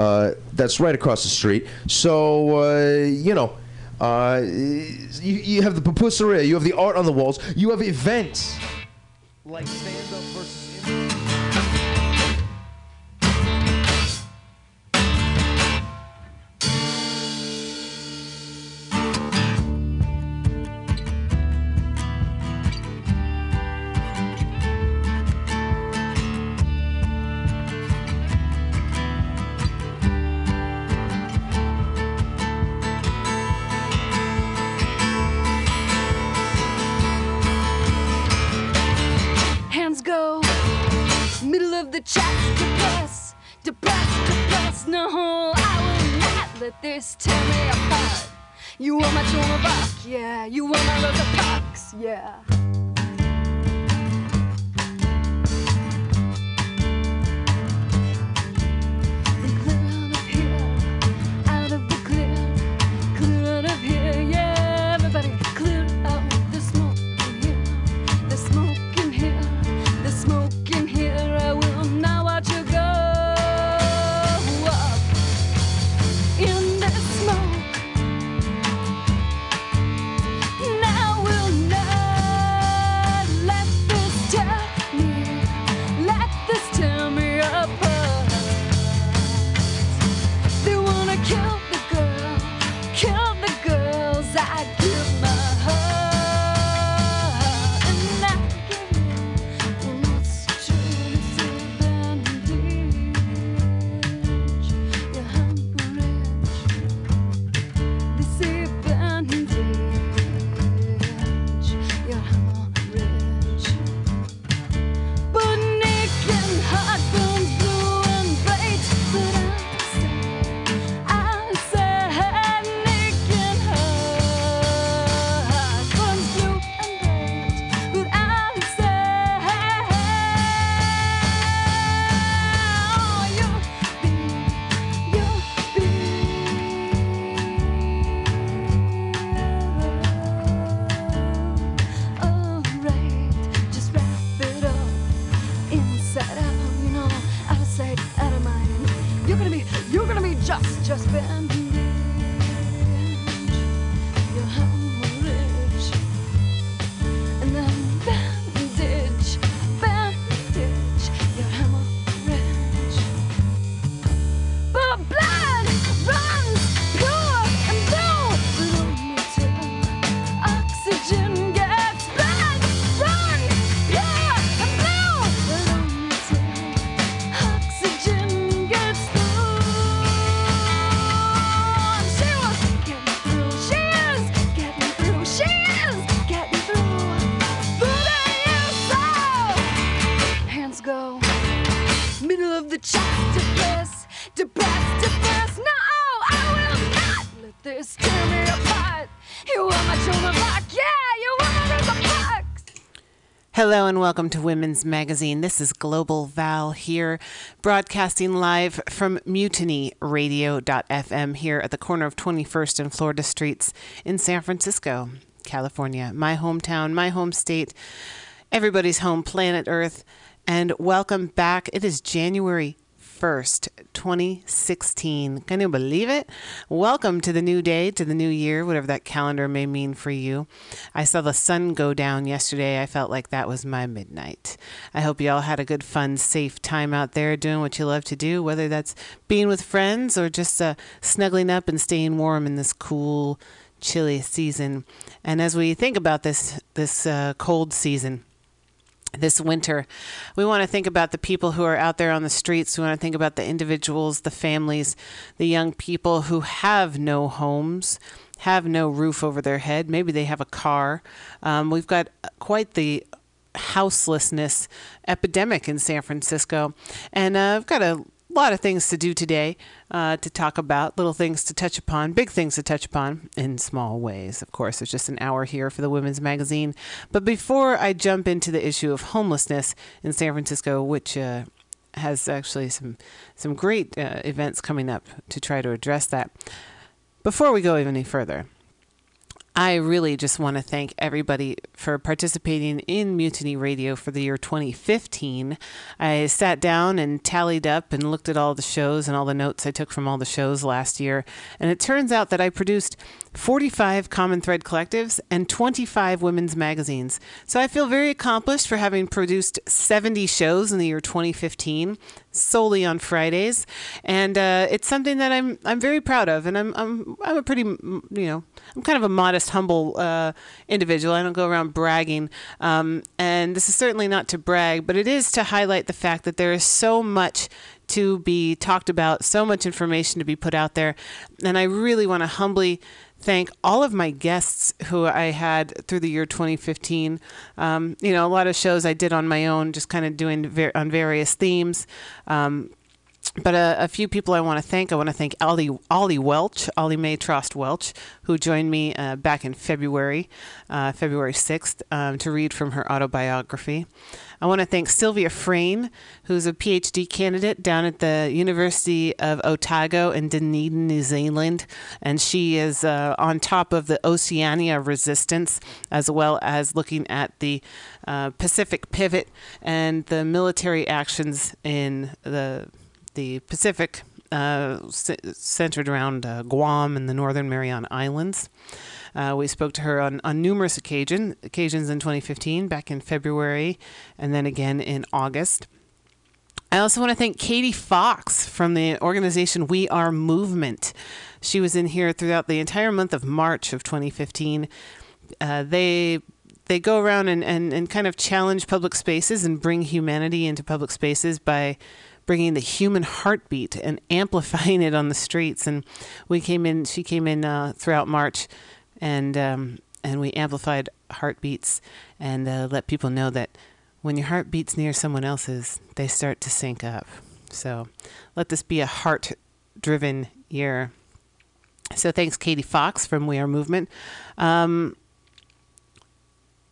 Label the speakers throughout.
Speaker 1: Uh, that's right across the street. So uh, you know. Uh, you, you have the pupuseria, you have the art on the walls, you have events like stand up versus.
Speaker 2: Hello and welcome to Women's Magazine. This is Global Val here, broadcasting live from mutinyradio.fm here at the corner of 21st and Florida Streets in San Francisco, California. My hometown, my home state, everybody's home, planet Earth. And welcome back. It is January 1st, 2016. Can you believe it? Welcome to the new day, to the new year, whatever that calendar may mean for you. I saw the sun go down yesterday. I felt like that was my midnight. I hope you all had a good, fun, safe time out there doing what you love to do, whether that's being with friends or just uh, snuggling up and staying warm in this cool, chilly season. And as we think about this, this uh, cold season, this winter. We want to think about the people who are out there on the streets. We want to think about the individuals, the families, the young people who have no homes, have no roof over their head. Maybe they have a car. Um, we've got quite the houselessness epidemic in San Francisco. And uh, I've got a lot of things to do today uh, to talk about, little things to touch upon, big things to touch upon in small ways. Of course, there's just an hour here for the Women's Magazine. But before I jump into the issue of homelessness in San Francisco, which uh, has actually some some great uh, events coming up to try to address that. Before we go any further, I really just want to thank everybody for participating in Mutiny Radio for the year 2015. I sat down and tallied up and looked at all the shows and all the notes I took from all the shows last year. And it turns out that I produced 45 Common Thread collectives and 25 women's magazines. So I feel very accomplished for having produced 70 shows in the year 2015 solely on Fridays, and uh, it's something that I'm I'm very proud of, and I'm I'm I'm a pretty you know I'm kind of a modest, humble uh, individual. I don't go around bragging, um, and this is certainly not to brag, but it is to highlight the fact that there is so much to be talked about, so much information to be put out there, and I really want to humbly thank all of my guests who I had through the year 2015. Um, you know, a lot of shows I did on my own, just kind of doing ver- on various themes. Um, but a, a, few people I want to thank. I want to thank Ollie, Ollie Welch, Ollie Mae Trost Welch, who joined me uh, back in February, uh, February 6th, um, to read from her autobiography. I want to thank Sylvia Frain, who's a PhD candidate down at the University of Otago in Dunedin, New Zealand. And she is uh, on top of the Oceania resistance, as well as looking at the uh, Pacific pivot and the military actions in the the Pacific, uh, c- centered around uh, Guam and the Northern Mariana Islands. Uh, we spoke to her on, on numerous occasion, occasions in 2015, back in February, and then again in August. I also want to thank Katie Fox from the organization We Are Movement. She was in here throughout the entire month of March of 2015. Uh, they they go around and, and, and kind of challenge public spaces and bring humanity into public spaces by bringing the human heartbeat and amplifying it on the streets. And we came in, she came in uh, throughout March, and um, and we amplified heartbeats and uh, let people know that when your heart beats near someone else's, they start to sync up. So let this be a heart-driven year. So thanks, Katie Fox from We Are Movement. Um,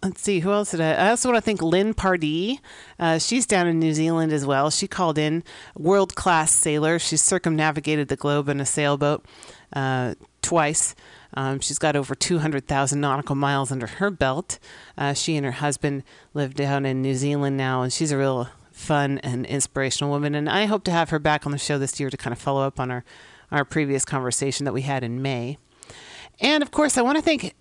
Speaker 2: let's see who else did I, I also want to thank Lin Pardey. Uh, she's down in New Zealand as well. She called in world class sailor. She's circumnavigated the globe in a sailboat uh, twice. Um, she's got over 200,000 nautical miles under her belt. Uh, she and her husband live down in New Zealand now, and she's a real fun and inspirational woman. And I hope to have her back on the show this year to kind of follow up on our, our previous conversation that we had in May. And of course, I want to thank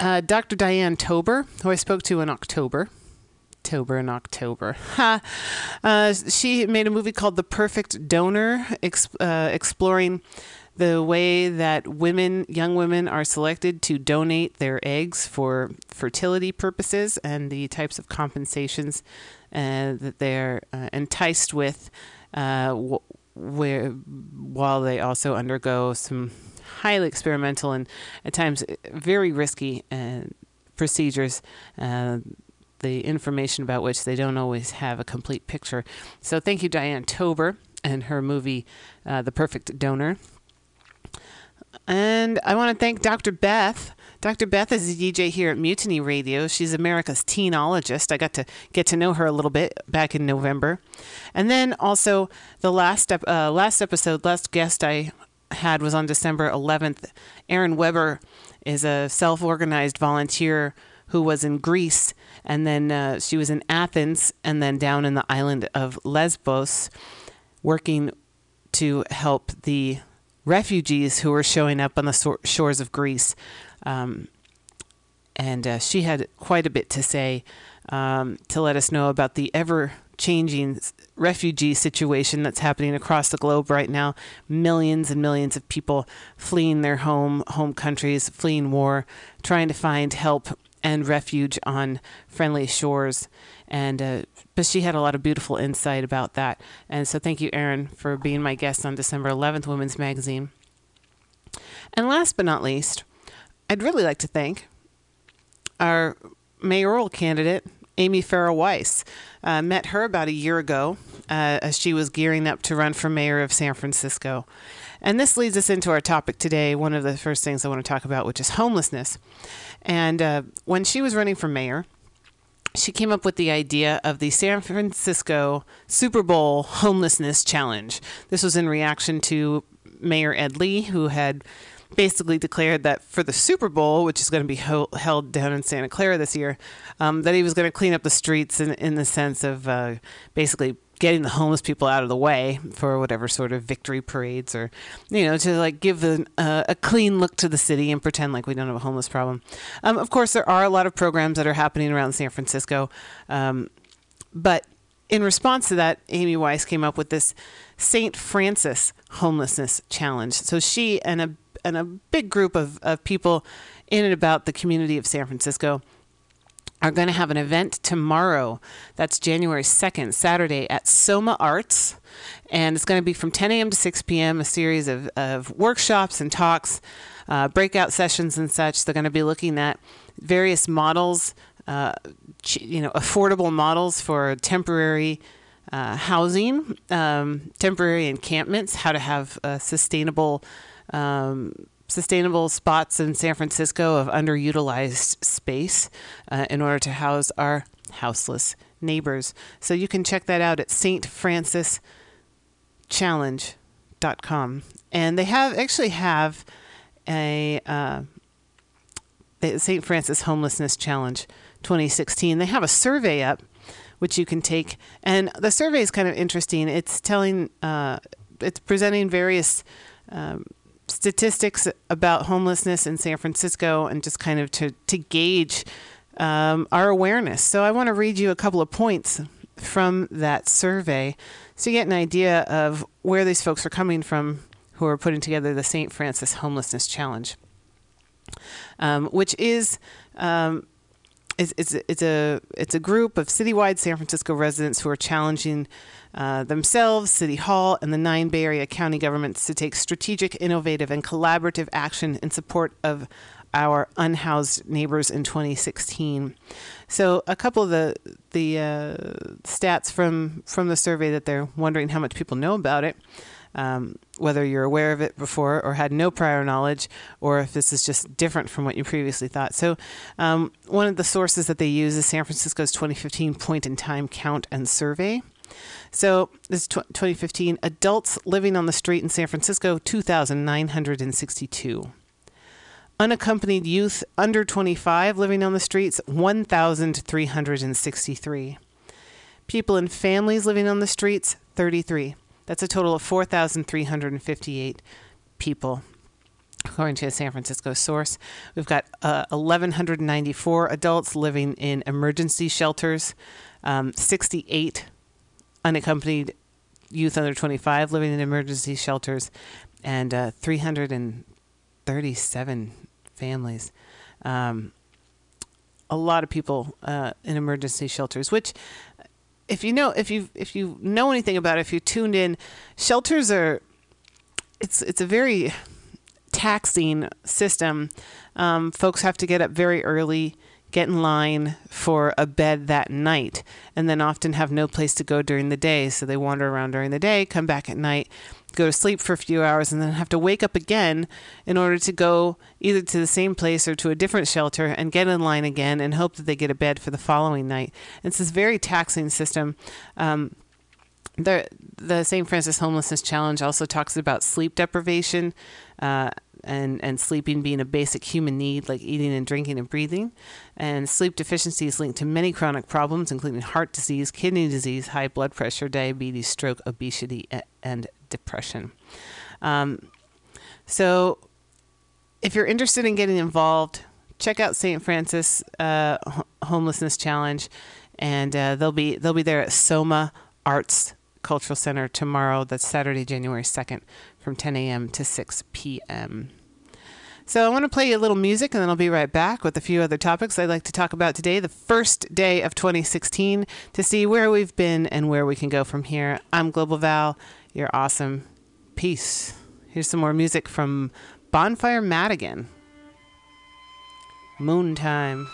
Speaker 2: uh, Dr. Diane Tober, who I spoke to in October. October and October. uh, she made a movie called The Perfect Donor, uh, exploring the way that women, young women, are selected to donate their eggs for fertility purposes and the types of compensations uh, that they're uh, enticed with, uh, where while they also undergo some highly experimental and at times very risky uh, procedures. Uh, the information about which they don't always have a complete picture. So, thank you, Diane Tober, and her movie, uh, The Perfect Donor. And I want to thank Dr. Beth. Dr. Beth is a DJ here at Mutiny Radio. She's America's teenologist. I got to get to know her a little bit back in November. And then also the last uh, last episode, last guest I had was on December 11th. Erin Weber is a self-organized volunteer who was in Greece, and then uh, she was in Athens, and then down in the island of Lesbos, working to help the refugees who were showing up on the so- shores of Greece. Um, and uh, she had quite a bit to say um, to let us know about the ever changing refugee situation that's happening across the globe right now. Millions and millions of people fleeing their home home countries, fleeing war, trying to find help and refuge on friendly shores. And uh, but she had a lot of beautiful insight about that. And so thank you, Erin, for being my guest on December 11th, Women's Magazine. And last but not least, I'd really like to thank our mayoral candidate, Amy Farah Weiss. Uh, met her about a year ago uh, as she was gearing up to run for mayor of San Francisco. And this leads us into our topic today, one of the first things I want to talk about, which is homelessness. And uh, when she was running for mayor, she came up with the idea of the San Francisco Super Bowl Homelessness Challenge. This was in reaction to Mayor Ed Lee, who had basically declared that for the Super Bowl, which is going to be ho- held down in Santa Clara this year, um, that he was going to clean up the streets in, in the sense of uh, basically getting the homeless people out of the way for whatever sort of victory parades or you know to like give an, uh, a clean look to the city and pretend like we don't have a homeless problem. Um, of course there are a lot of programs that are happening around san francisco um, but in response to that amy weiss came up with this st francis homelessness challenge. So she and a and a big group of, of people in and about the community of san francisco are going to have an event tomorrow. That's January 2nd, Saturday at Soma Arts. And it's going to be from 10 a.m. to 6 p.m., a series of, of workshops and talks, uh, breakout sessions, and such. They're going to be looking at various models, uh, you know, affordable models for temporary. Uh, housing, um, temporary encampments, how to have sustainable um, sustainable spots in San Francisco of underutilized space uh, in order to house our houseless neighbors. So you can check that out at stfrancischallenge.com. And they have actually have a uh, St. Francis Homelessness Challenge 2016. They have a survey up which you can take, and the survey is kind of interesting. It's telling, uh, it's presenting various um, statistics about homelessness in San Francisco and just kind of to, to gauge um, our awareness. So I want to read you a couple of points from that survey so you get an idea of where these folks are coming from who are putting together the St. Francis Homelessness Challenge, um, which is. Um, it's, it's, it's a it's a group of citywide San Francisco residents who are challenging uh, themselves, City Hall, and the nine Bay Area county governments to take strategic, innovative, and collaborative action in support of our unhoused neighbors in 2016. So, a couple of the the uh, stats from from the survey that they're wondering how much people know about it. Um, whether you're aware of it before or had no prior knowledge, or if this is just different from what you previously thought. So, um, one of the sources that they use is San Francisco's 2015 Point in Time Count and Survey. So, this is 2015 adults living on the street in San Francisco, 2,962. Unaccompanied youth under 25 living on the streets, 1,363. People in families living on the streets, 33. That's a total of 4,358 people, according to a San Francisco source. We've got uh, 1,194 adults living in emergency shelters, um, 68 unaccompanied youth under 25 living in emergency shelters, and uh, 337 families. Um, a lot of people uh, in emergency shelters, which if you know if you if you know anything about it, if you tuned in, shelters are it's it's a very taxing system. Um, folks have to get up very early, get in line for a bed that night, and then often have no place to go during the day. So they wander around during the day, come back at night, go to sleep for a few hours, and then have to wake up again in order to go either to the same place or to a different shelter and get in line again and hope that they get a bed for the following night. It's this very taxing system. Um, the the St. Francis Homelessness Challenge also talks about sleep deprivation. Uh, and, and sleeping being a basic human need like eating and drinking and breathing. And sleep deficiency is linked to many chronic problems, including heart disease, kidney disease, high blood pressure, diabetes, stroke, obesity, and depression. Um, so, if you're interested in getting involved, check out St. Francis uh, Homelessness Challenge, and uh, they'll be they'll be there at Soma Arts Cultural Center tomorrow. That's Saturday, January second, from 10 a.m. to 6 p.m. So I want to play you a little music and then I'll be right back with a few other topics I'd like to talk about today, the first day of 2016, to see where we've been and where we can go from here. I'm Global Val. You're awesome. Peace. Here's some more music from Bonfire Madigan. Moon Time.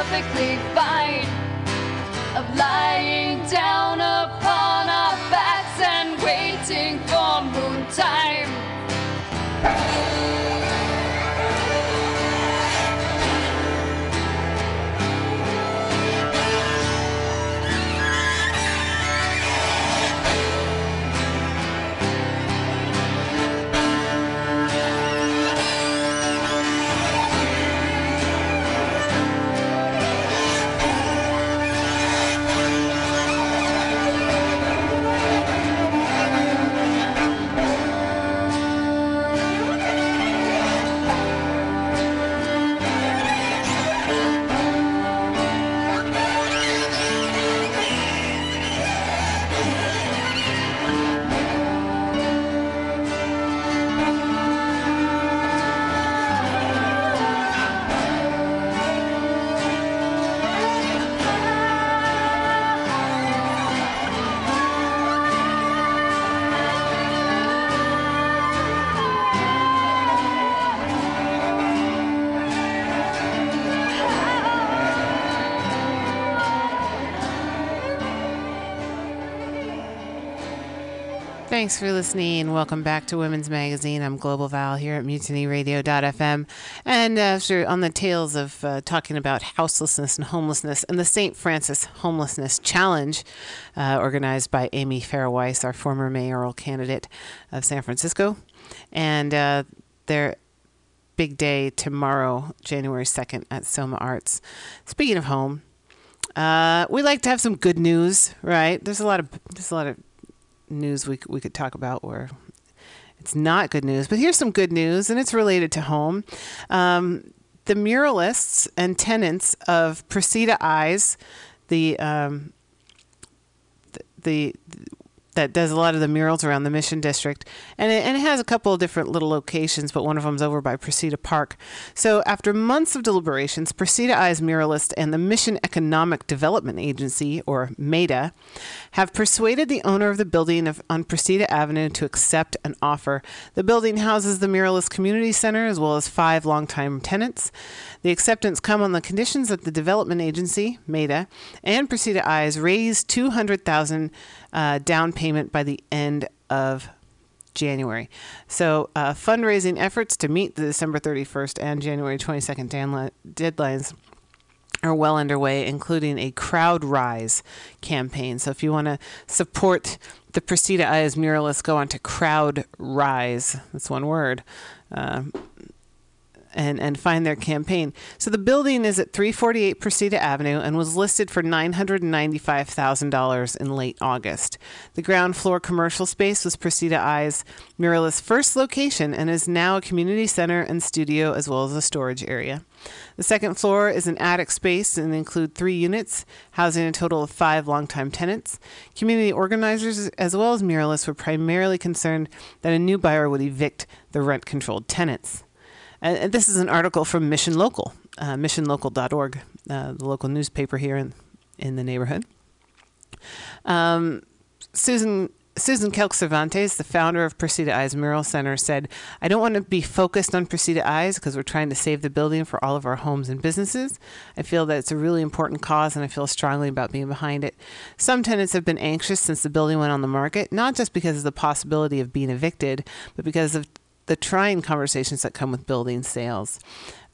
Speaker 3: Perfectly fine. Of lying down upon
Speaker 2: Thanks for listening. Welcome back to Women's Magazine. I'm Global Val here at MutinyRadio.fm. And after on the tails of uh, talking about houselessness and homelessness and the St. Francis Homelessness Challenge, uh, organized by Amy Farah Weiss, our former mayoral candidate of San Francisco. And uh, their big day tomorrow, January 2nd, at Soma Arts. Speaking of home, uh, we like to have some good news, right? There's a lot of there's a lot of news we, we could talk about where it's not good news. But here's some good news, and it's related to home. Um, the muralists and tenants of Precita Eyes, the, um, the, the that does a lot of the murals around the Mission District, and it, and it has a couple of different little locations, but one of them's over by Precita Park. So after months of deliberations, Precita Eyes muralist and the Mission Economic Development Agency, or MEDA, have persuaded the owner of the building of, on Precita Avenue to accept an offer. The building houses the Muralist Community Center as well as five longtime tenants. The acceptance come on the conditions that the development agency, MEDA, and Precita Eyes raise 200000 uh, down payment by the end of January. So, uh, fundraising efforts to meet the December 31st and January 22nd danli- deadlines are well underway, including a CrowdRise campaign. So if you want to support the Precita Eyes muralists, go on to crowd rise. That's one word. Uh, and, and find their campaign. So the building is at 348 Precita Avenue and was listed for $995,000 in late August. The ground floor commercial space was Precita Eyes Muralist's first location and is now a community center and studio as well as a storage area. The second floor is an attic space and include three units, housing a total of five longtime tenants. Community organizers as well as muralists were primarily concerned that a new buyer would evict the rent-controlled tenants. And and this is an article from Mission Local, uh, missionlocal.org, uh, the local newspaper here in, in the neighborhood. Um, Susan Susan Kelk Cervantes, the founder of Precita Eyes Mural Center, said, I don't want to be focused on Precita Eyes because we're trying to save the building for all of our homes and businesses. I feel that it's a really important cause and I feel strongly about being behind it. Some tenants have been anxious since the building went on the market, not just because of the possibility of being evicted, but because of the trying conversations that come with building sales.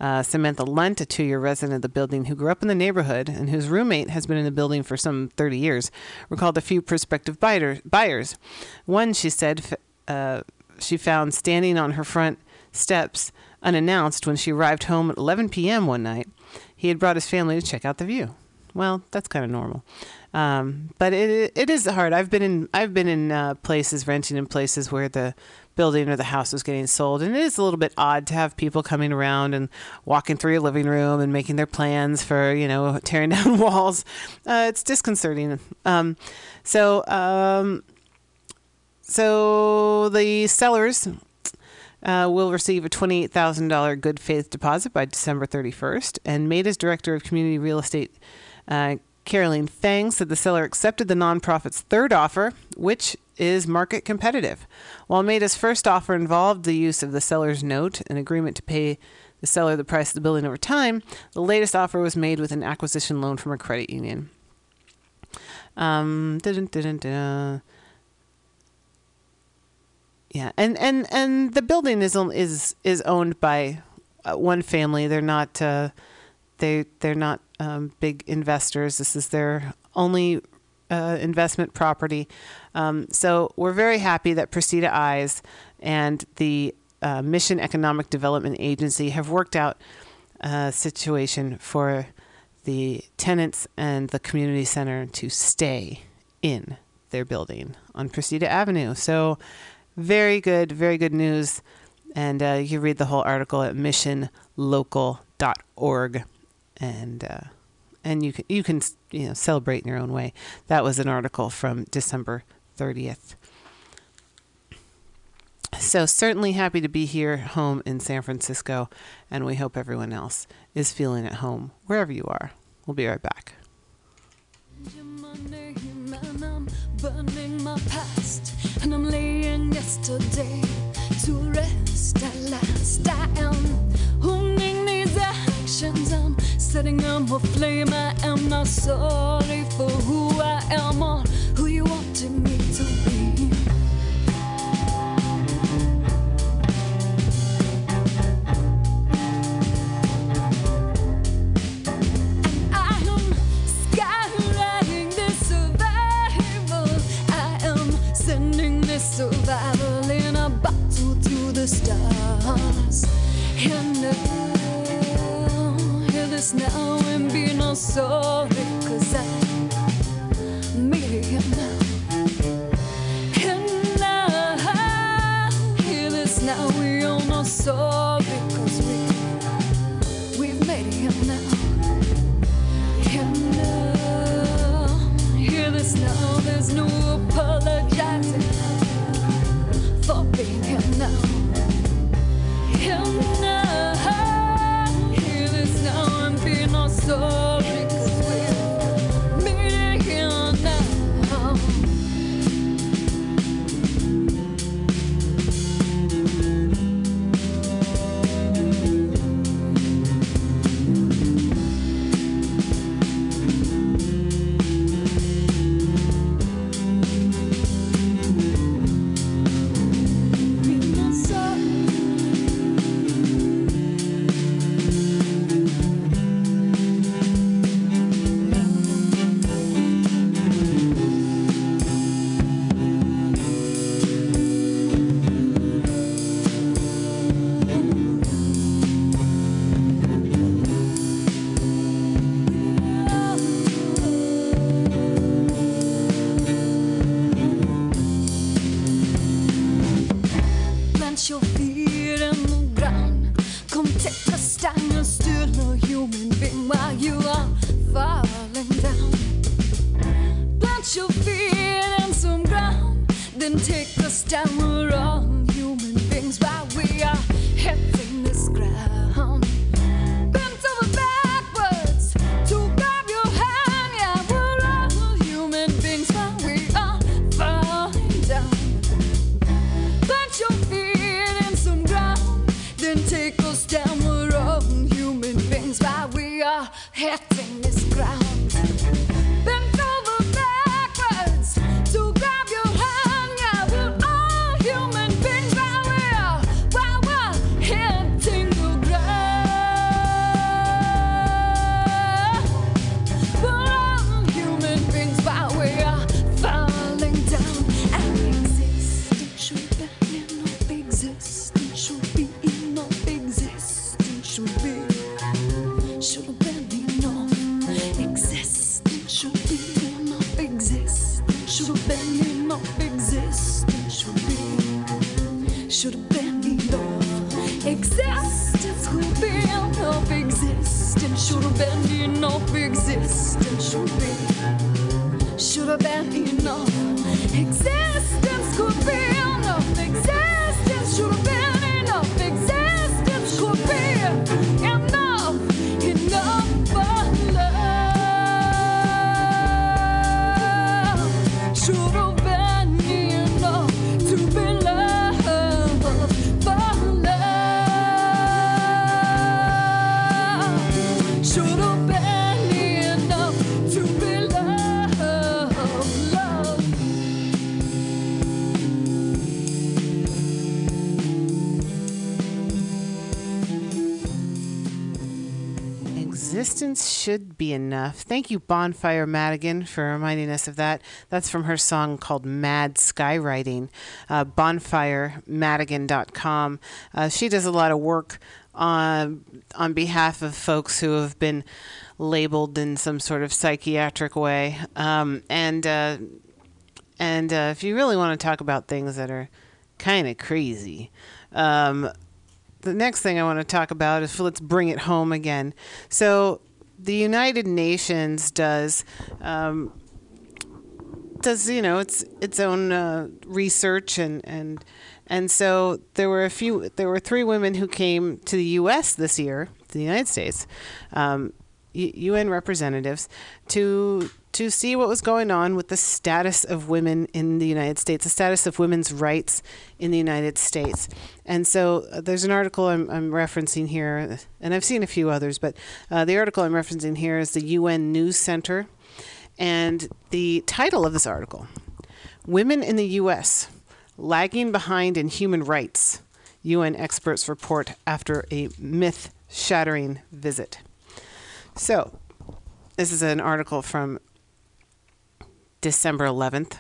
Speaker 2: Uh, Samantha Lunt, a two year resident of the building who grew up in the neighborhood and whose roommate has been in the building for some 30 years, recalled a few prospective buyer, buyers. One, she said, uh, she found standing on her front steps unannounced when she arrived home at 11 p.m. one night. He had brought his family to check out the view. Well, that's kind of normal. Um, but it it is hard. I've been in I've been in uh, places renting in places where the building or the house was getting sold, and it is a little bit odd to have people coming around and walking through your living room and making their plans for you know tearing down walls. Uh, it's disconcerting. Um, so um, so the sellers uh, will receive a $28,000 good faith deposit by December 31st. And MEDA's director of community real estate, uh, Karoleen Feng, said the seller accepted the nonprofit's third offer, which is market competitive. While MEDA's first offer involved the use of the seller's note, an agreement to pay the seller the price of the building over time, the latest offer was made with an acquisition loan from a credit union. Um, yeah, and and and the building is is is owned by uh, one family. They're not uh, they they're not um, big investors. This is their only uh, investment property. Um, so we're very happy that Precita Eyes and the uh, Mission Economic Development Agency have worked out a situation for the tenants and the community center to stay in their building on Precita Avenue. So very good, very good news. And uh, you can read the whole article at missionlocal.org, and uh, and you can you can you know celebrate in your own way. That was an article from December thirtieth. So certainly happy to be here home in San Francisco, and we hope everyone else is feeling at home wherever you are. We'll be right back.
Speaker 1: yesterday to rest at last. I am setting them aflame. I am not sorry for who I am or who you wanted me to be. I am skywriting this survival. I am sending this survival in a bottle to the stars. And this now and be no sorry, cause I made now. And now, hear this now, we all know sorry, cause we, we've made it now. And now, hear this now, there's no apologizing should have been enough. Existence could be enough. Existence should have been enough. Existence should should have been should be enough.
Speaker 2: Thank you, Bonfire Madigan, for reminding us of that. That's from her song called Mad Skywriting. Uh, bonfiremadigan.com. Uh, she does a lot of work on, on behalf of folks who have been labeled in some sort of psychiatric way. Um, and uh, and uh, if you really want to talk about things that are kind of crazy, um, the next thing I want to talk about is let's bring it home again. So, the United Nations does um, does you know its its own uh, research and and and so there were a few there were three women who came to the U.S. this year, to the United States, um, U- UN representatives, to to see what was going on with the status of women in the United States, the status of women's rights in the United States. And so uh, there's an article I'm, I'm referencing here, and I've seen a few others, but uh, the article I'm referencing here is the UN News Center. And the title of this article Women in the U.S. Lagging Behind in Human Rights, UN experts report after a myth shattering visit. So, this is an article from December 11th,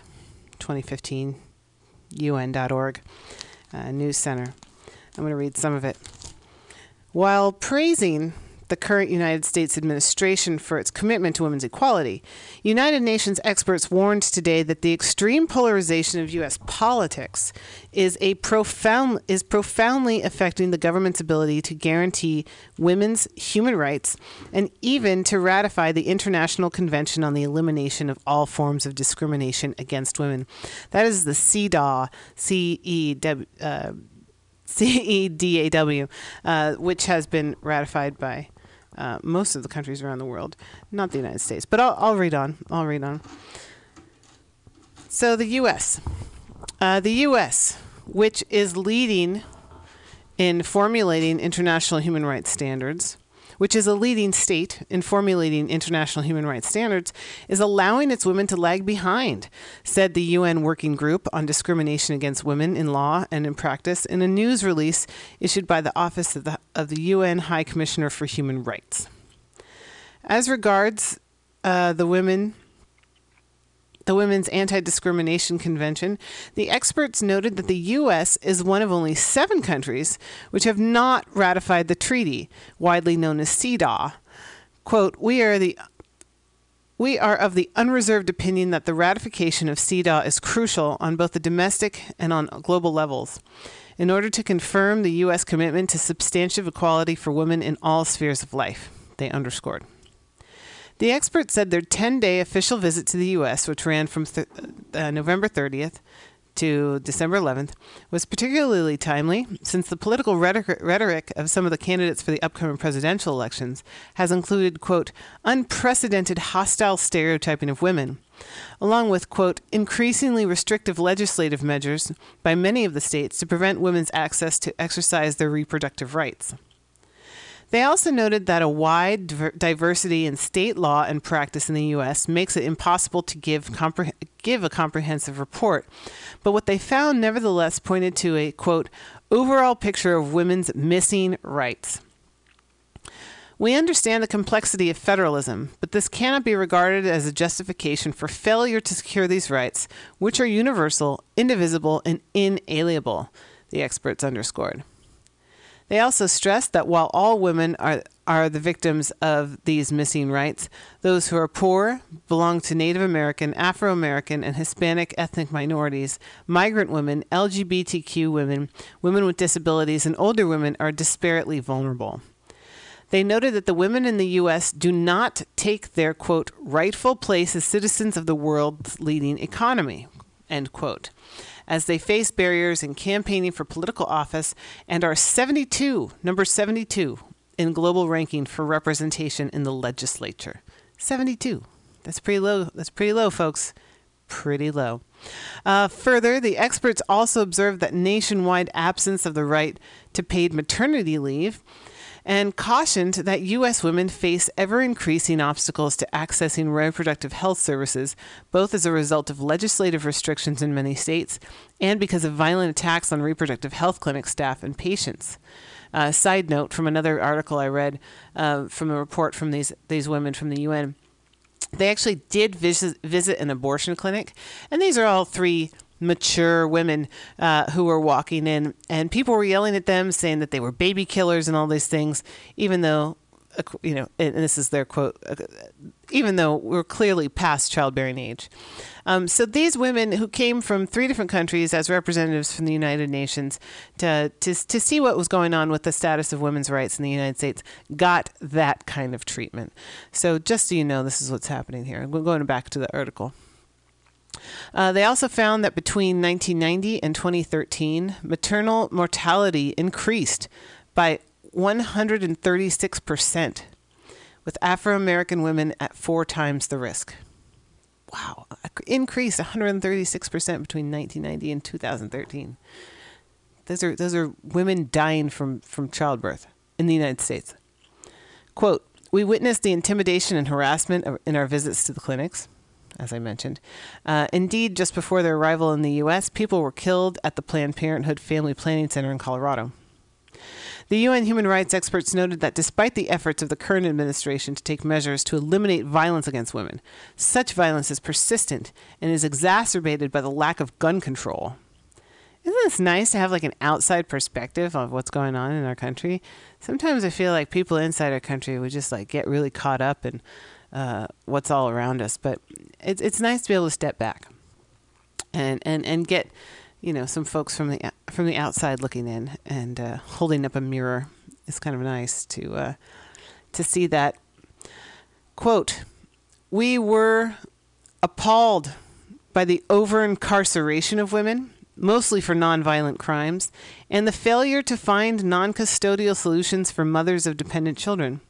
Speaker 2: 2015, UN.org uh, News Center. I'm going to read some of it. While praising the current United States administration for its commitment to women's equality, United Nations experts warned today that the extreme polarization of U.S. politics is a profound is profoundly affecting the government's ability to guarantee women's human rights and even to ratify the International Convention on the Elimination of All Forms of Discrimination Against Women. That is the CEDAW, C E W. Uh, CEDAW, uh, which has been ratified by uh, most of the countries around the world, not the United States. But I'll, I'll read on. I'll read on. So the U.S. Uh, the U.S., which is leading in formulating international human rights standards, which is a leading state in formulating international human rights standards, is allowing its women to lag behind, said the UN Working Group on Discrimination Against Women in Law and in Practice in a news release issued by the Office of the, of the UN High Commissioner for Human Rights. As regards uh, the women the Women's Anti Discrimination Convention, the experts noted that the U.S. is one of only seven countries which have not ratified the treaty, widely known as CEDAW. Quote, we are the we are of the unreserved opinion that the ratification of CEDAW is crucial on both the domestic and on global levels. In order to confirm the U.S. commitment to substantive equality for women in all spheres of life, they underscored. The experts said their 10 day official visit to the U.S., which ran from th- uh, November 30th to December 11th, was particularly timely since the political rhetoric, rhetoric of some of the candidates for the upcoming presidential elections has included, quote, unprecedented hostile stereotyping of women, along with, quote, increasingly restrictive legislative measures by many of the states to prevent women's access to exercise their reproductive rights. They also noted that a wide diver- diversity in state law and practice in the U.S. makes it impossible to give, compre- give a comprehensive report. But what they found nevertheless pointed to a, quote, overall picture of women's missing rights. We understand the complexity of federalism, but this cannot be regarded as a justification for failure to secure these rights, which are universal, indivisible, and inalienable, the experts underscored. They also stressed that while all women are, are the victims of these missing rights, those who are poor, belong to Native American, Afro American, and Hispanic ethnic minorities, migrant women, LGBTQ women, women with disabilities, and older women are disparately vulnerable. They noted that the women in the U.S. do not take their, quote, rightful place as citizens of the world's leading economy, end quote, as they face barriers in campaigning for political office and are 72, number 72, in global ranking for representation in the legislature. 72. That's pretty low. That's pretty low, folks. Pretty low. Uh, further, the experts also observed that nationwide absence of the right to paid maternity leave and cautioned that U.S. women face ever increasing obstacles to accessing reproductive health services, both as a result of legislative restrictions in many states and because of violent attacks on reproductive health clinic staff and patients. Uh, side note from another article I read uh, from a report from these, these women from the UN they actually did visit, visit an abortion clinic, and these are all three mature women uh, who were walking in, and people were yelling at them, saying that they were baby killers and all these things, even though, uh, you know, and this is their quote, uh, even though we're clearly past childbearing age. Um, so these women who came from three different countries as representatives from the United Nations to, to, to see what was going on with the status of women's rights in the United States got that kind of treatment. So just so you know, this is what's happening here. I'm going back to the article. Uh, they also found that between 1990 and 2013, maternal mortality increased by 136%, with Afro American women at four times the risk. Wow, increased 136% between 1990 and 2013. Those are those are women dying from from childbirth in the United States. Quote: We witnessed the intimidation and harassment in our visits to the clinics as I mentioned. Uh, indeed, just before their arrival in the U.S., people were killed at the Planned Parenthood Family Planning Center in Colorado. The UN human rights experts noted that despite the efforts of the current administration to take measures to eliminate violence against women, such violence is persistent and is exacerbated by the lack of gun control. Isn't this nice to have like an outside perspective of what's going on in our country? Sometimes I feel like people inside our country would just like get really caught up in uh, what's all around us. But it's it's nice to be able to step back and and and get you know some folks from the from the outside looking in and uh, holding up a mirror. It's kind of nice to uh, to see that quote. We were appalled by the over incarceration of women, mostly for nonviolent crimes, and the failure to find non custodial solutions for mothers of dependent children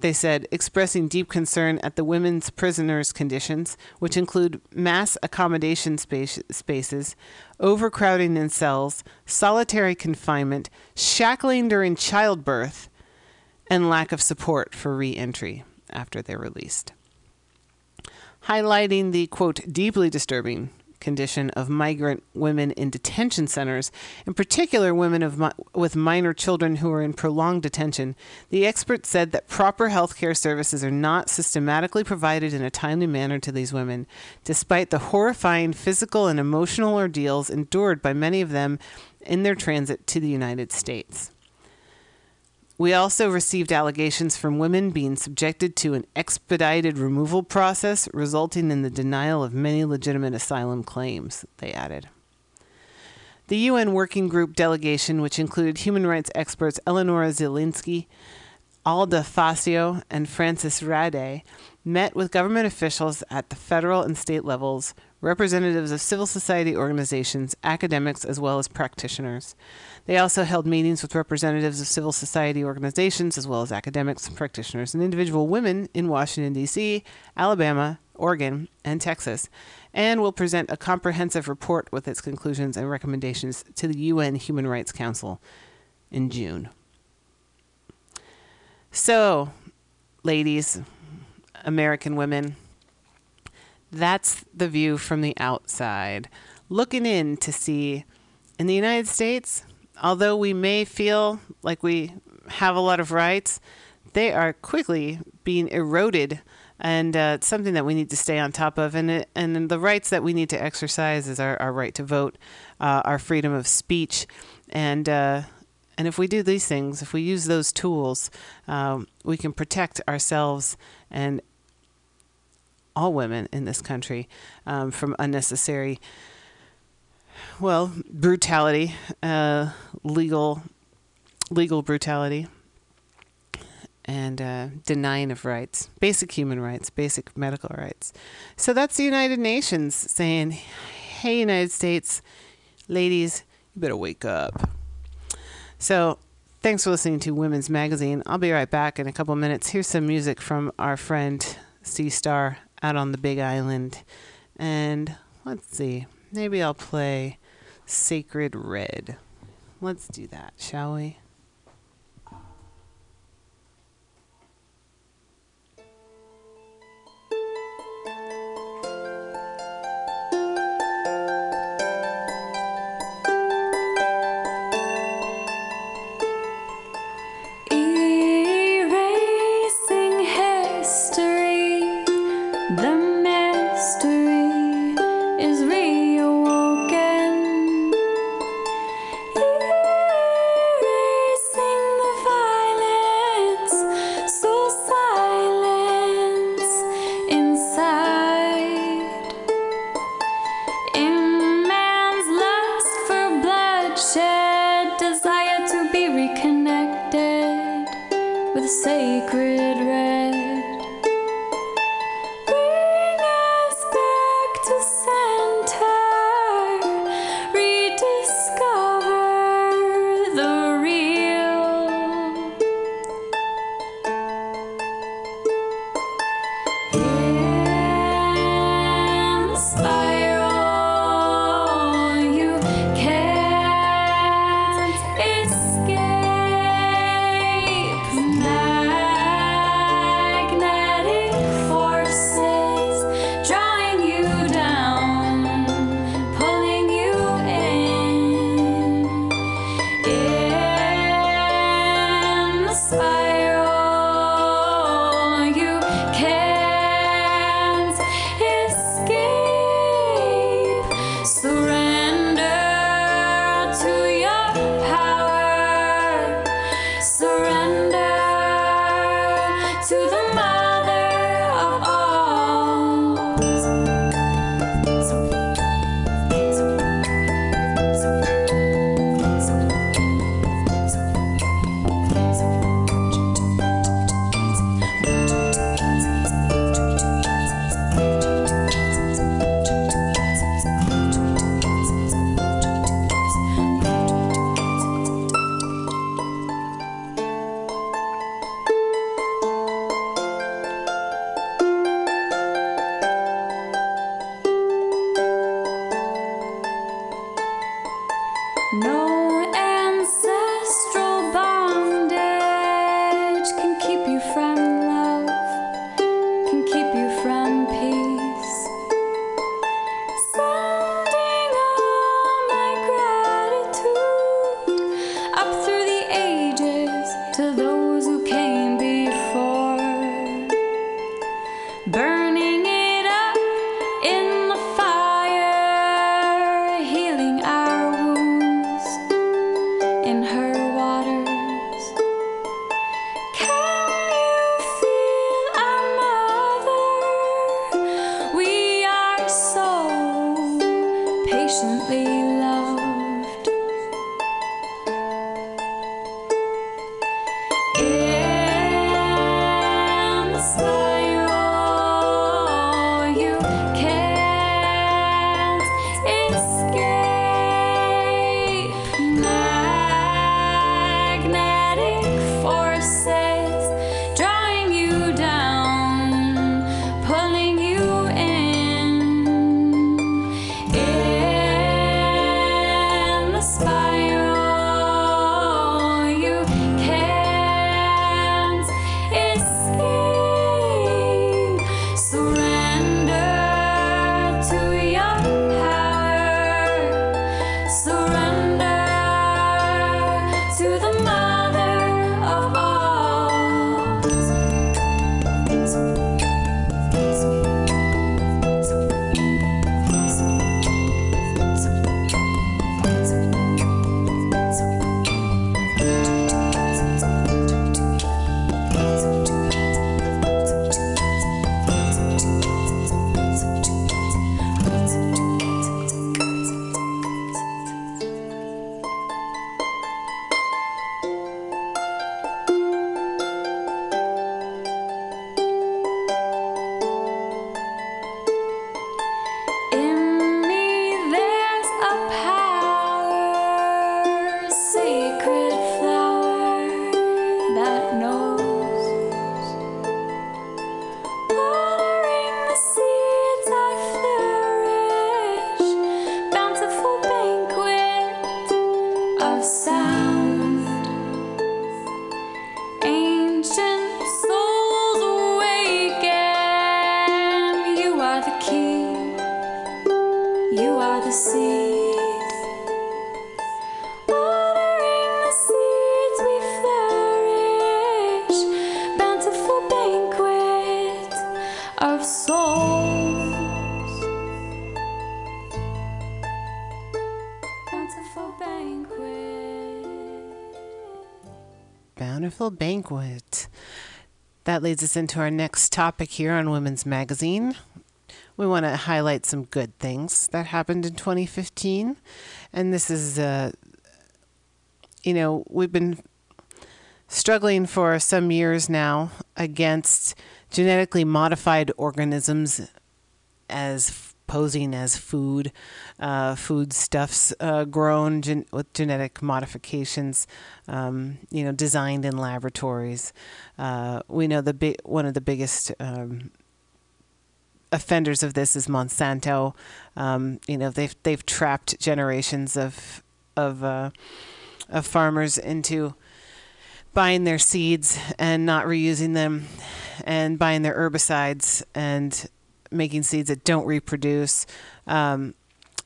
Speaker 2: they said, expressing deep concern at the women's prisoners' conditions, which include mass accommodation space, spaces, overcrowding in cells, solitary confinement, shackling during childbirth, and lack of support for reentry after they're released. Highlighting the quote, deeply disturbing condition of migrant women in detention centers, in particular women of mi- with minor children who are in prolonged detention, the expert said that proper health care services are not systematically provided in a timely manner to these women, despite the horrifying physical and emotional ordeals endured by many of them in their transit to the United States. We also received allegations from women being subjected to an expedited removal process, resulting in the denial of many legitimate asylum claims, they added. The UN Working Group delegation, which included human rights experts Eleonora Zielinska, Alda Facio, and Frances Raday, met with government officials at the federal and state levels, representatives of civil society organizations, academics, as well as practitioners. They also held meetings with representatives of civil society organizations, as well as academics, practitioners, and individual women in Washington, D.C., Alabama, Oregon, and Texas, and will present a comprehensive report with its conclusions and recommendations to the UN Human Rights Council in June. So, ladies, American women, that's the view from the outside, looking in to see in the United States although we may feel like we have a lot of rights, they are quickly being eroded, and uh, it's something that we need to stay on top of. And it, and the rights that we need to exercise is our, our right to vote, uh, our freedom of speech, and uh, And if we do these things, if we use those tools, um, we can protect ourselves and all women in this country um, from unnecessary, well, brutality, uh, legal, legal brutality, and uh, denying of rights, basic human rights, basic medical rights. So that's the United Nations saying, "Hey, United States, ladies, you better wake up." So. Thanks for listening to Women's Magazine. I'll be right back in a couple minutes. Here's some music from our friend Sea Star out on the Big Island. And let's see, maybe I'll play Sacred Red. Let's do that, shall we?
Speaker 3: Sacred
Speaker 4: Banquet.
Speaker 2: That leads us into our next topic here on Women's Magazine. We want to highlight some good things that happened in 2015. And this is, uh, you know, we've been struggling for some years now against genetically modified organisms posing as food, uh, foodstuffs uh, grown gen- with genetic modifications, um, you know, designed in laboratories. Uh, we know the big one of the biggest um, offenders of this is Monsanto. Um, you know, they've they've trapped generations of of uh, of farmers into buying their seeds and not reusing them and buying their herbicides and making seeds that don't reproduce. Um,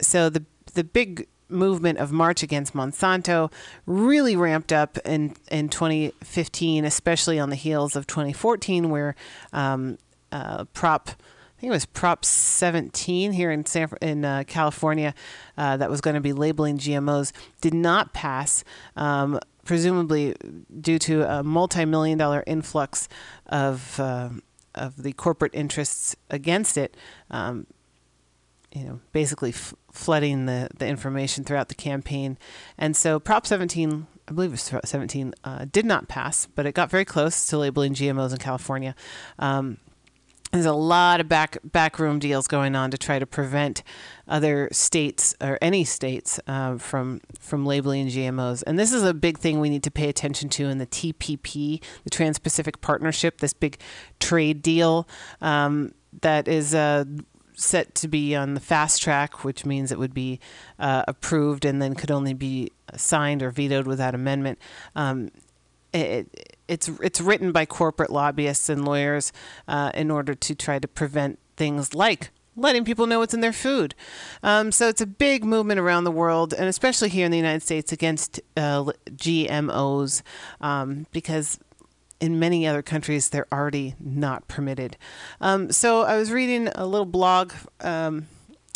Speaker 2: so the the big movement of March against Monsanto really ramped up in in 2015, especially on the heels of 2014, where um, uh, Prop I think it was Prop 17 here in San in uh, California uh, that was going to be labeling GMOs did not pass. Um, presumably due to a multi-million dollar influx of uh, of the corporate interests against it, um, you know, basically f- flooding the, the information throughout the campaign. And so Prop 17, I believe it was 17, uh, did not pass, but it got very close to labeling GMOs in California. Um, there's a lot of back backroom deals going on to try to prevent other states or any states uh, from from labeling GMOs. And this is a big thing we need to pay attention to in the TPP, the Trans-Pacific Partnership, this big trade deal um, that is. Uh, set to be on the fast track, which means it would be uh, approved and then could only be signed or vetoed without amendment. Um, it, it's it's written by corporate lobbyists and lawyers uh, in order to try to prevent things like letting people know what's in their food. Um, so it's a big movement around the world, and especially here in the United States against uh, GMOs, um, because in many other countries they're already not permitted. Um, so I was reading a little blog.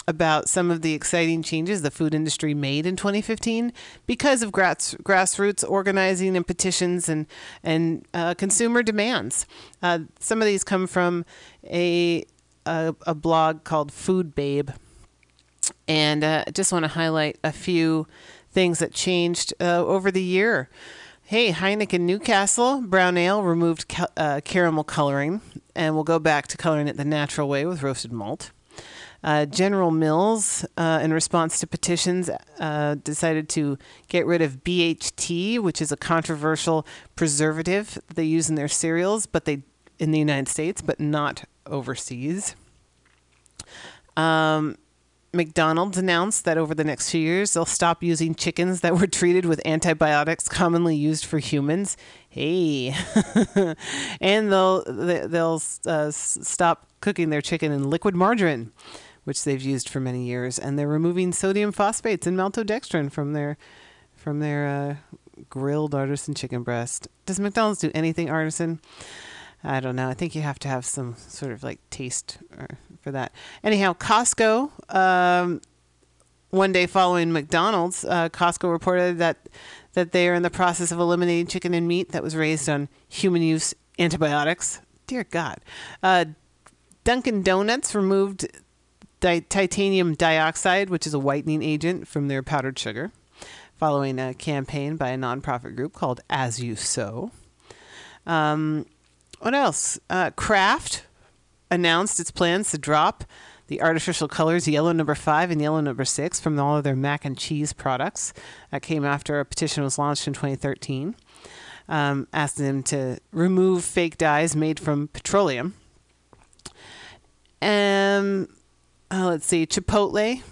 Speaker 2: About some of the exciting changes the food industry made in 2015 because of grass, grassroots organizing and petitions and and uh, consumer demands. Uh, some of these come from a a, a blog called Food Babe, and uh, I just want to highlight a few things that changed uh, over the year. Hey, Heineken Newcastle Brown Ale removed uh, caramel coloring and will go back to coloring it the natural way with roasted malt. Uh, General Mills, uh, in response to petitions, uh, decided to get rid of BHT, which is a controversial preservative they use in their cereals, but they in the United States, but not overseas. Um, McDonald's announced that over the next few years they'll stop using chickens that were treated with antibiotics commonly used for humans. Hey, and they'll they'll uh, stop cooking their chicken in liquid margarine, which they've used for many years, and they're removing sodium phosphates and maltodextrin from their from their uh, grilled artisan chicken breast. Does McDonald's do anything artisan? I don't know. I think you have to have some sort of like taste or, for that. Anyhow, Costco. Um, one day following McDonald's, uh, Costco reported that that they are in the process of eliminating chicken and meat that was raised on human use antibiotics. Dear God. Uh, Dunkin' Donuts removed di- titanium dioxide, which is a whitening agent, from their powdered sugar, following a campaign by a nonprofit group called As You Sow. Um, what else? Uh, Kraft announced its plans to drop the artificial colors yellow number five and yellow number six from all of their mac and cheese products. That came after a petition was launched in 2013, um, asking them to remove fake dyes made from petroleum. Um, uh, let's see, Chipotle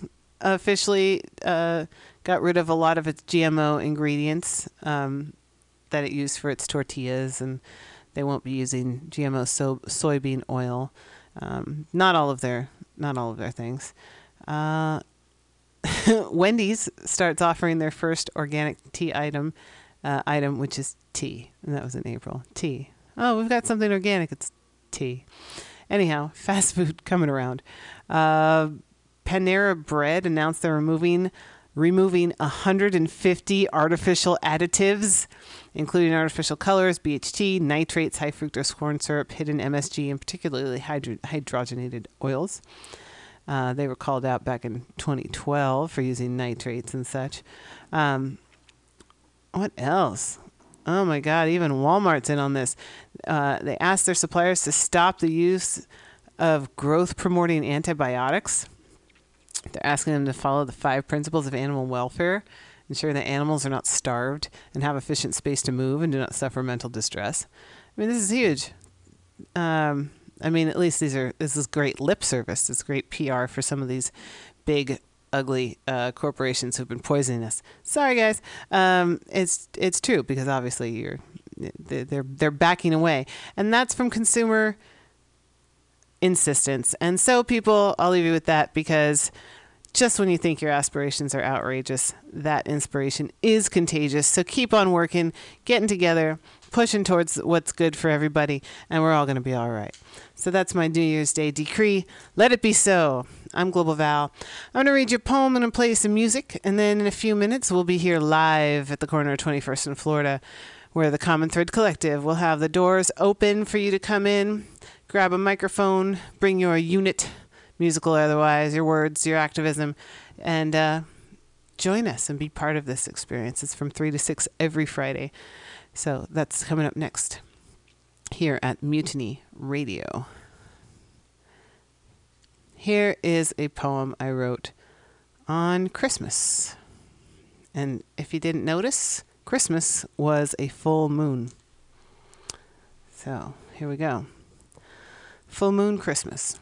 Speaker 2: officially uh, got rid of a lot of its GMO ingredients um, that it used for its tortillas, and they won't be using GMO so- soybean oil. Um, not all of their not all of their things. Uh, Wendy's starts offering their first organic tea item, uh, item which is tea, and that was in April. Tea. Oh, we've got something organic. It's tea. Anyhow, fast food coming around. Uh, Panera Bread announced they're removing removing 150 artificial additives, including artificial colors, BHT, nitrates, high fructose corn syrup, hidden MSG, and particularly hydro- hydrogenated oils. Uh, they were called out back in 2012 for using nitrates and such. Um, what else? Oh my God, even Walmart's in on this. Uh, they asked their suppliers to stop the use of growth promoting antibiotics. They're asking them to follow the five principles of animal welfare, ensure that animals are not starved and have efficient space to move and do not suffer mental distress. I mean, this is huge. Um, I mean, at least these are this is great lip service. It's great PR for some of these big, ugly uh, corporations who've been poisoning us. Sorry, guys. Um, it's it's true because obviously you're they're they're- they're backing away, and that's from consumer insistence. And so, people, I'll leave you with that because just when you think your aspirations are outrageous, that inspiration is contagious. So keep on working, getting together, pushing towards what's good for everybody, and we're all going to be all right. So that's my New Year's Day decree. Let it be so. I'm Global Val. I'm going to read you a poem and play some music, and then in a few minutes, we'll be here live at the corner of 21st and Florida, where the Common Thread Collective will have the doors open for you to come in, grab a microphone, bring your unit, musical or otherwise, your words, your activism, and uh, join us and be part of this experience. It's from 3 to 6 every Friday. So that's coming up next here at Mutiny Radio. Here is a poem I wrote on Christmas. And if you didn't notice, Christmas was a full moon. So here we go. Full moon Christmas.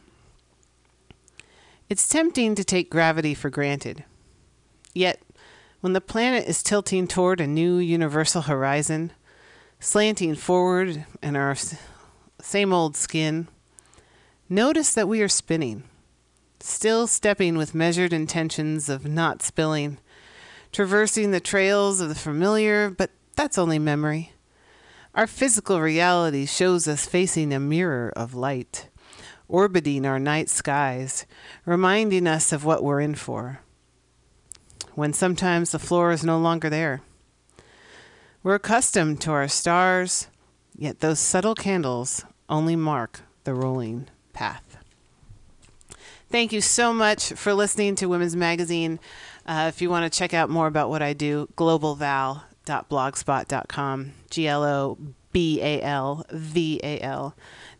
Speaker 2: It's tempting to take gravity for granted. Yet, when the planet is tilting toward a new universal horizon, slanting forward in our same old skin, notice that we are spinning, still stepping with measured intentions of not spilling, traversing the trails of the familiar, but that's only memory. Our physical reality shows us facing a mirror of light, orbiting our night skies, reminding us of what we're in for. When sometimes the floor is no longer there. We're accustomed to our stars, yet those subtle candles only mark the rolling path. Thank you so much for listening to Women's Magazine. Uh, if you want to check out more about what I do, globalval.blogspot.com, G L O B A L V A L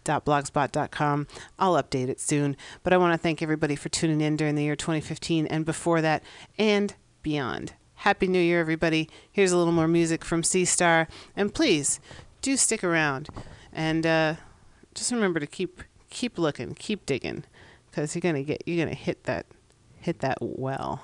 Speaker 2: blogspot.com. I'll update it soon, but I want to thank everybody for tuning in during the year 2015 and before that and beyond. Happy New Year, everybody. Here's a little more music from Sea Star, and please do stick around and uh, just remember to keep keep looking, keep digging, because you're gonna get you're gonna hit that hit that well.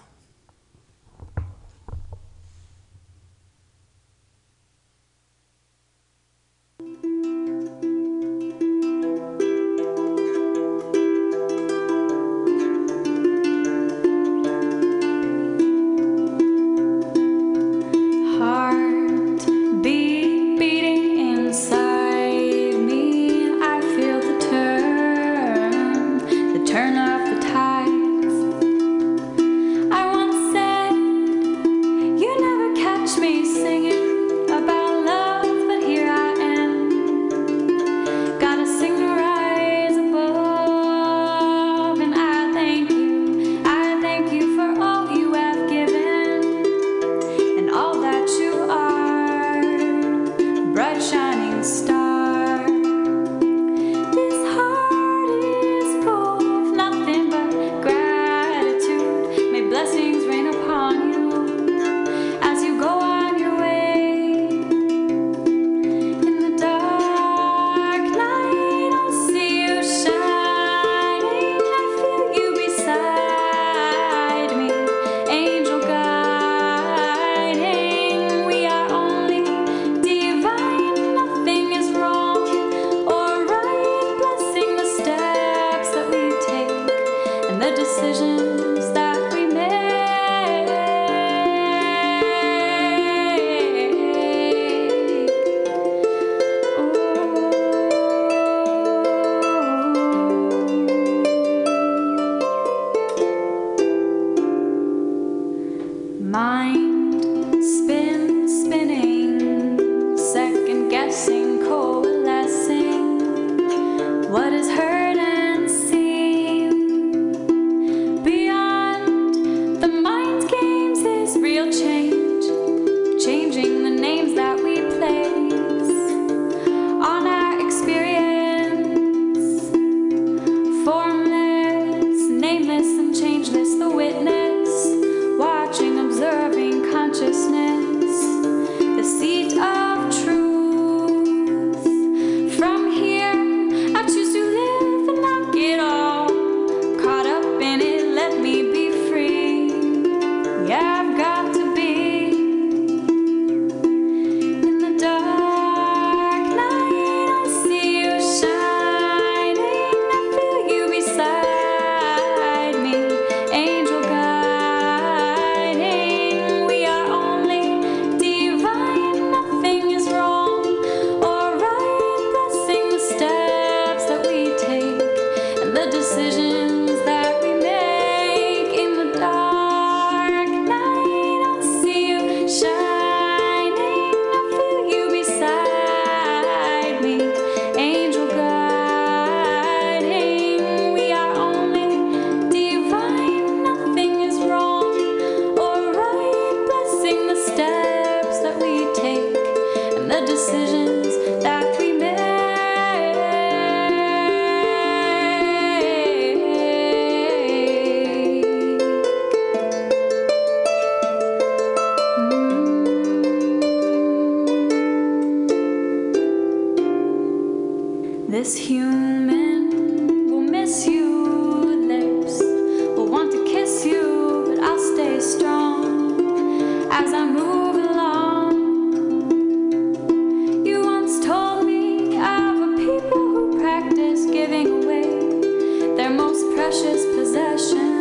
Speaker 1: Precious possessions